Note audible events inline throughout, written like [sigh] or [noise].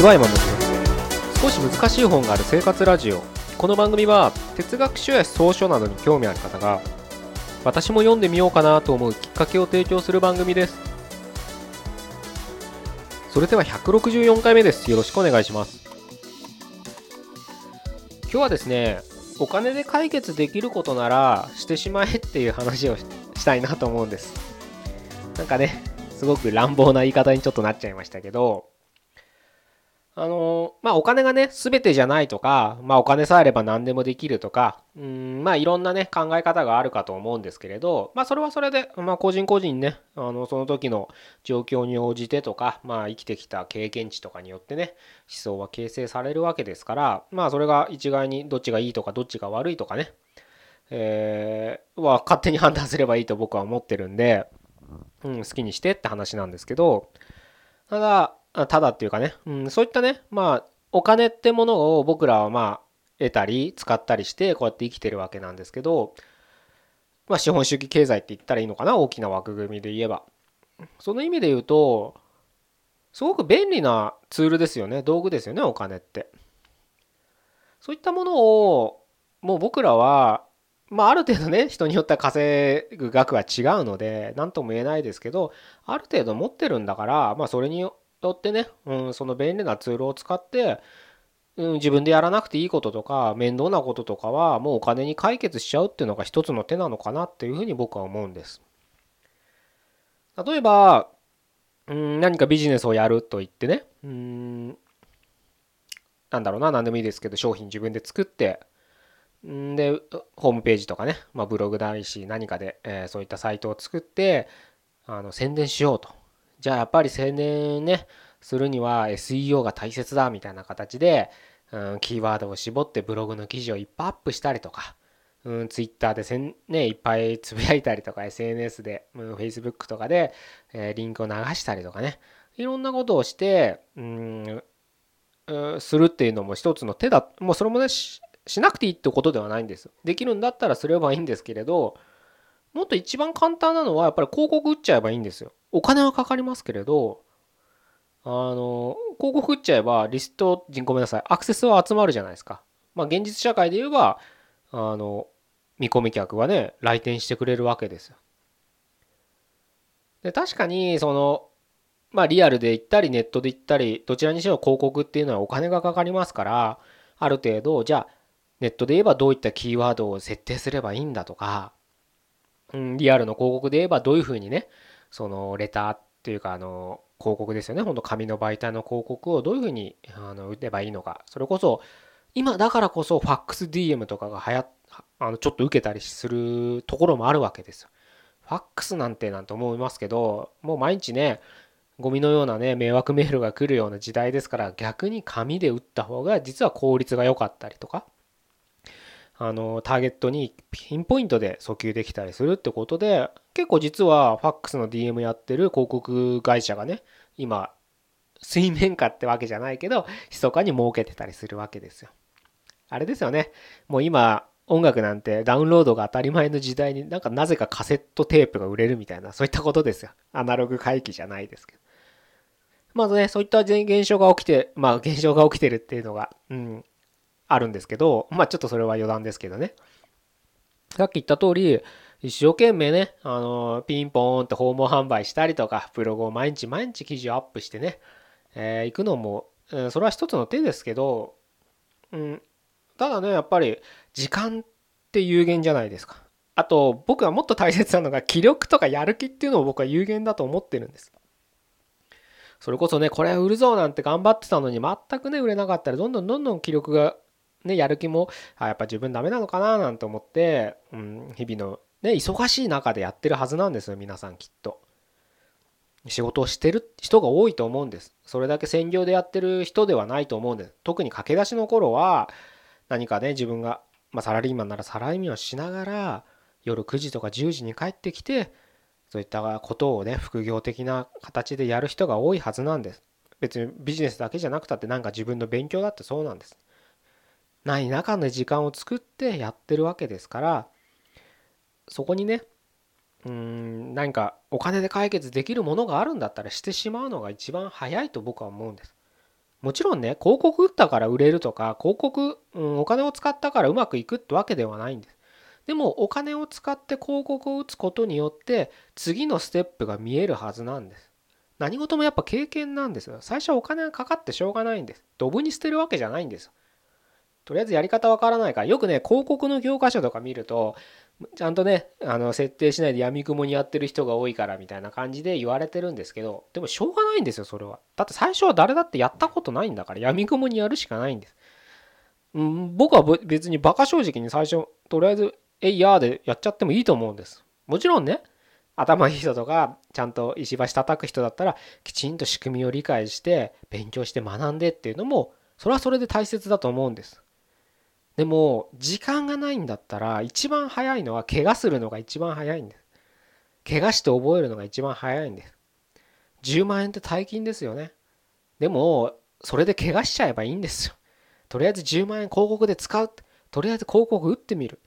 こんにちは山本です少し難しい本がある生活ラジオ。この番組は哲学書や草書などに興味ある方が私も読んでみようかなと思うきっかけを提供する番組です。それでは164回目です。よろしくお願いします。今日はですねお金で解決できることならしてしまえっていう話をしたいなと思うんです。なんかねすごく乱暴な言い方にちょっとなっちゃいましたけどあのまあお金がね全てじゃないとかまあお金さえあれば何でもできるとかうんまあいろんなね考え方があるかと思うんですけれどまあそれはそれでまあ個人個人ねあのその時の状況に応じてとかまあ生きてきた経験値とかによってね思想は形成されるわけですからまあそれが一概にどっちがいいとかどっちが悪いとかねえー、は勝手に判断すればいいと僕は思ってるんで、うん、好きにしてって話なんですけどただただっていうかね、うん、そういったね、まあ、お金ってものを僕らはまあ、得たり、使ったりして、こうやって生きてるわけなんですけど、まあ、資本主義経済って言ったらいいのかな、大きな枠組みで言えば。その意味で言うと、すごく便利なツールですよね、道具ですよね、お金って。そういったものを、もう僕らは、まあ、ある程度ね、人によっては稼ぐ額は違うので、何とも言えないですけど、ある程度持ってるんだから、まあ、それによってね、うん、その便利なツールを使って、うん、自分でやらなくていいこととか面倒なこととかはもうお金に解決しちゃうっていうのが一つの手なのかなっていうふうに僕は思うんです。例えば、うん、何かビジネスをやると言ってね、うん、なんだろうな、何でもいいですけど、商品自分で作って、んで、ホームページとかね、まあ、ブログないし何かで、えー、そういったサイトを作って、あの宣伝しようと。じゃあやっぱり青年ねするには SEO が大切だみたいな形で、うん、キーワードを絞ってブログの記事をいっぱいアップしたりとか、うん、Twitter でせん、ね、いっぱいつぶやいたりとか SNS で、うん、Facebook とかで、えー、リンクを流したりとかね。いろんなことをして、うん、するっていうのも一つの手だもうそれもねしなくていいってことではないんです。できるんだったらすればいいんですけれどもっと一番簡単なのはやっぱり広告打っちゃえばいいんですよ。お金はかかりますけれど、あの、広告打っちゃえばリスト、ごめんなさい、アクセスは集まるじゃないですか。まあ現実社会で言えば、あの、見込み客はね、来店してくれるわけですよ。で、確かに、その、まあリアルで行ったりネットで行ったり、どちらにしろ広告っていうのはお金がかかりますから、ある程度、じゃあ、ネットで言えばどういったキーワードを設定すればいいんだとか、うん、リアルの広告で言えばどういうふうにね、そのレターっていうかあの広告ですよね。ほんと紙の媒体の広告をどういうふうにあの打てばいいのか。それこそ今だからこそファックス DM とかが流行あのちょっと受けたりするところもあるわけですよ。ファックスなんてなんて思いますけど、もう毎日ね、ゴミのようなね、迷惑メールが来るような時代ですから、逆に紙で打った方が実は効率が良かったりとか、あのターゲットにピンポイントで訴求できたりするってことで結構実はファックスの DM やってる広告会社がね今水面下ってわけじゃないけど密かに儲けてたりするわけですよ。あれですよねもう今音楽なんてダウンロードが当たり前の時代になんかなぜかカセットテープが売れるみたいなそういったことですよ。アナログ回帰じゃないですけど。まずね、そういった現象が起きて、まあ現象が起きてるっていうのが、うん、あるんですけど、まあちょっとそれは余談ですけどね。さっき言った通り、一生懸命ね、あの、ピンポーンって訪問販売したりとか、ブログを毎日毎日記事をアップしてね、えー、行くのも、うん、それは一つの手ですけど、うん、ただね、やっぱり時間って有限じゃないですか。あと、僕はもっと大切なのが気力とかやる気っていうのを僕は有限だと思ってるんです。それこそね、これ売るぞなんて頑張ってたのに全くね、売れなかったらどんどんどんどん気力がね、やる気も、あ、やっぱ自分ダメなのかななんて思って、うん、日々の、ね、忙しい中でやってるはずなんですよ、皆さんきっと。仕事をしてる人が多いと思うんです。それだけ専業でやってる人ではないと思うんです。特に駆け出しの頃は、何かね、自分が、まあ、サラリーマンならサラリーマンをしながら、夜9時とか10時に帰ってきて、そういったことをね、副業的な形でやる人が多いはずなんです。別にビジネスだけじゃなくたってなんか自分の勉強だってそうなんです。ない中で時間を作ってやってるわけですからそこにねうん何かお金で解決できるものがあるんだったらしてしまうのが一番早いと僕は思うんです。もちろんね広告打ったから売れるとか広告、うん、お金を使ったからうまくいくってわけではないんです。でもお金を使って広告を打つことによって次のステップが見えるはずなんです。何事もやっぱ経験なんですよ。最初はお金がかかってしょうがないんです。ドブに捨てるわけじゃないんですとりあえずやり方わからないからよくね広告の教科書とか見るとちゃんとねあの設定しないでやみくもにやってる人が多いからみたいな感じで言われてるんですけどでもしょうがないんですよそれは。だって最初は誰だってやったことないんだからやみくもにやるしかないんです、うん、僕は別にバカ正直に最初とりあえず「えいやー」でやっちゃってもいいと思うんです。もちろんね頭いい人とかちゃんと石橋叩く人だったらきちんと仕組みを理解して勉強して学んでっていうのもそれはそれで大切だと思うんです。でも時間がないんだったら一番早いのは怪我するのが一番早いんです。怪我して覚えるのが一番早いんです。10万円って大金ですよね。でもそれで怪我しちゃえばいいんですよ。とりあえず10万円広告で使う。とりあえず広告打ってみる。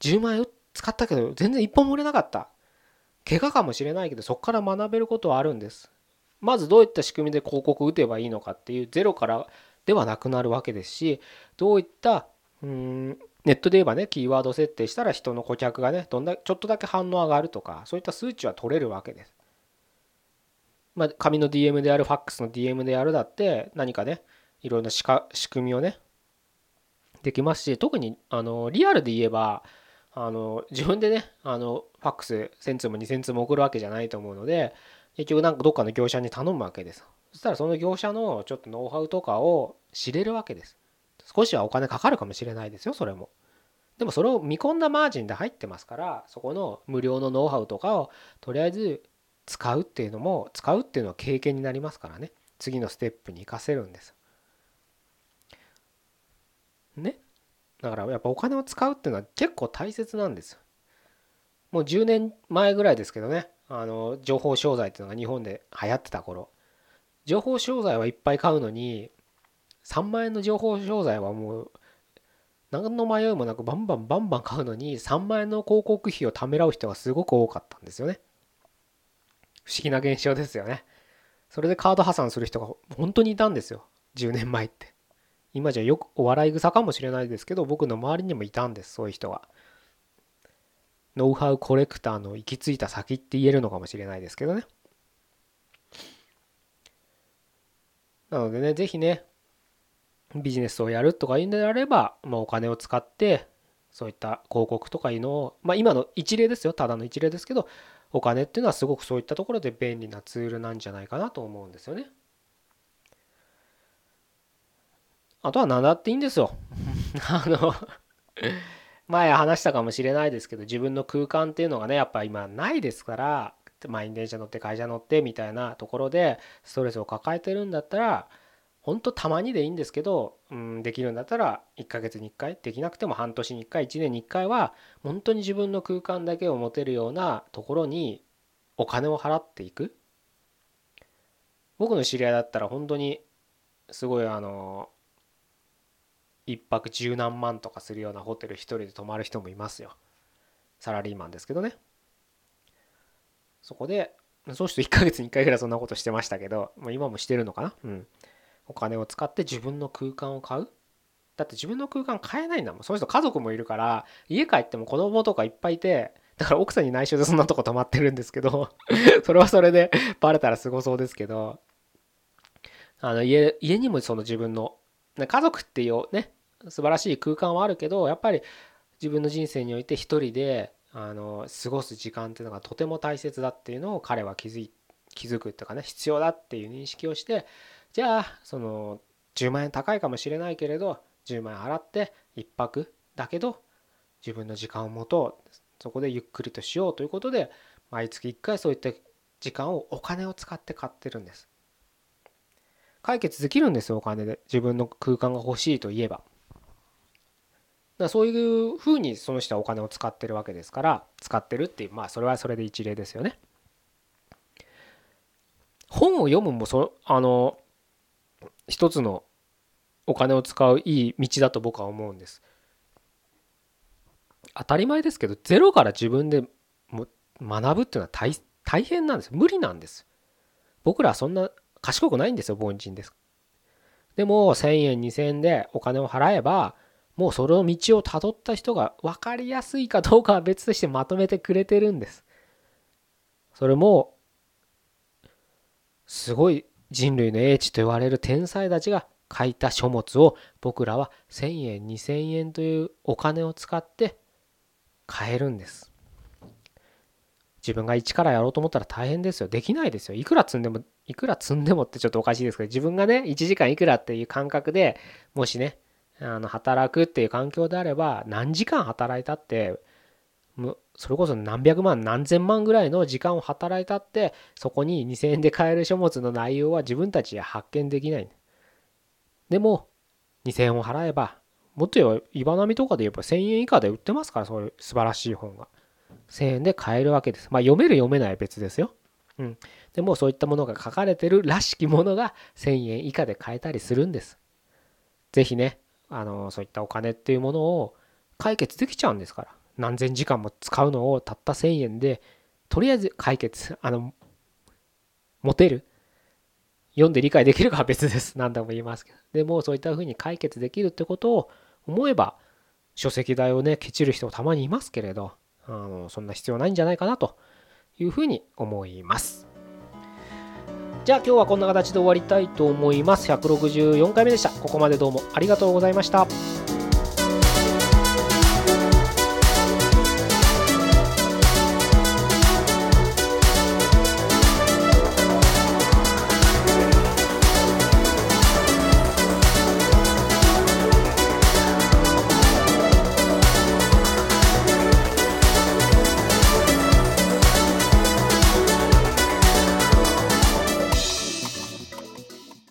10万円使ったけど全然一本も売れなかった。怪我かもしれないけどそこから学べることはあるんです。まずどういった仕組みで広告打てばいいのかっていうゼロからではなくなるわけですしどういったうんネットで言えばねキーワード設定したら人の顧客がねどんだちょっとだけ反応上がるとかそういった数値は取れるわけです。まあ、紙の DM であるファックスの DM であるだって何かねいろんな仕組みをねできますし特にあのリアルで言えばあの自分でねあのファックス1000通も2000通も送るわけじゃないと思うので結局なんかどっかの業者に頼むわけです。そしたらその業者のちょっとノウハウとかを知れるわけです。少しはお金かかるかもしれないですよそれも。でもそれを見込んだマージンで入ってますからそこの無料のノウハウとかをとりあえず使うっていうのも使うっていうのは経験になりますからね。次のステップに活かせるんです。ね。だからやっぱお金を使うっていうのは結構大切なんです。もう10年前ぐらいですけどね。あの情報商材っていうのが日本で流行ってた頃。情報商材はいっぱい買うのに3万円の情報商材はもう何の迷いもなくバンバンバンバン買うのに3万円の広告費をためらう人がすごく多かったんですよね。不思議な現象ですよね。それでカード破産する人が本当にいたんですよ。10年前って。今じゃよくお笑い草かもしれないですけど僕の周りにもいたんですそういう人が。ノウハウコレクターの行き着いた先って言えるのかもしれないですけどね。なのでね、ぜひね、ビジネスをやるとかいうんであれば、まあ、お金を使ってそういった広告とかいうのを、まあ、今の一例ですよただの一例ですけどお金っていうのはすごくそういったところで便利なツールなんじゃないかなと思うんですよね。あとは何だっていいんですよ。[laughs] あの前話したかもしれないですけど自分の空間っていうのがねやっぱ今ないですから満員電車乗って会社乗ってみたいなところでストレスを抱えてるんだったら本当たまにでいいんですけど、うん、できるんだったら1ヶ月に1回できなくても半年に1回1年に1回は本当に自分の空間だけを持てるようなところにお金を払っていく。僕の知り合いだったら本当にすごいあの1泊十何万とかするようなホテル1人で泊まる人もいますよ。サラリーマンですけどね。そこでそうすると1ヶ月に1回ぐらいそんなことしてましたけど、まあ、今もしてるのかな？うん。お金を使って自分の空間を買う？だって自分の空間買えないんだもん。その人家族もいるから家帰っても子供とかいっぱいいてだから奥さんに内緒でそんなとこ泊まってるんですけど [laughs] それはそれでバレたらすごそうですけどあの家家にもその自分の家族っていうね素晴らしい空間はあるけどやっぱり自分の人生において一人であの過ごす時間っていうのがとても大切だっていうのを彼は気づい気づくっていうかね必要だっていう認識をしてじゃあその10万円高いかもしれないけれど10万円払って1泊だけど自分の時間を持とうそこでゆっくりとしようということで毎月1回そういった時間をお金を使って買ってるんです。解決できるんですよお金で。自分の空間が欲しいといえば。だそういうふうにその人はお金を使ってるわけですから使ってるっていうまあそれはそれで一例ですよね。本を読むもそあの一つのお金を使ういい道だと僕は思うんです。当たり前ですけどゼロから自分でも学ぶっていうのは大大変なんです無理なんです僕らはそんな賢くないんですよ凡人ですでも1000円2000円でお金を払えばもうその道をたどった人が分かりやすいかどうかは別としてまとめてくれてるんです。それもすごい人類の英知と言われる天才たちが書いた書物を僕らは1000円2000円というお金を使って買えるんです。自分が一からやろうと思ったら大変ですよ。できないですよ。いくら積んでも、いくら積んでもってちょっとおかしいですけど、自分がね、1時間いくらっていう感覚でもしね、あの働くっていう環境であれば、何時間働いたって、それこそ何百万何千万ぐらいの時間を働いたってそこに2000円で買える書物の内容は自分たちは発見できない。でも2000円を払えばもっと言えば岩波とかで言えば1000円以下で売ってますからそういう素晴らしい本が。1000円で買えるわけです。まあ読める読めない別ですよ。うん。でもそういったものが書かれてるらしきものが1000円以下で買えたりするんです。是非ねあのそういったお金っていうものを解決できちゃうんですから。何千時間も使うのをたった1000円でとりあえず解決あの持てる？読んで理解できるかは別です。何度も言いますけど。でもそういったふうに解決できるってことを思えば書籍代をねケチる人もたまにいますけれどあのそんな必要ないんじゃないかなというふうに思います。じゃあ今日はこんな形で終わりたいと思います。164回目でした。ここまでどうもありがとうございました。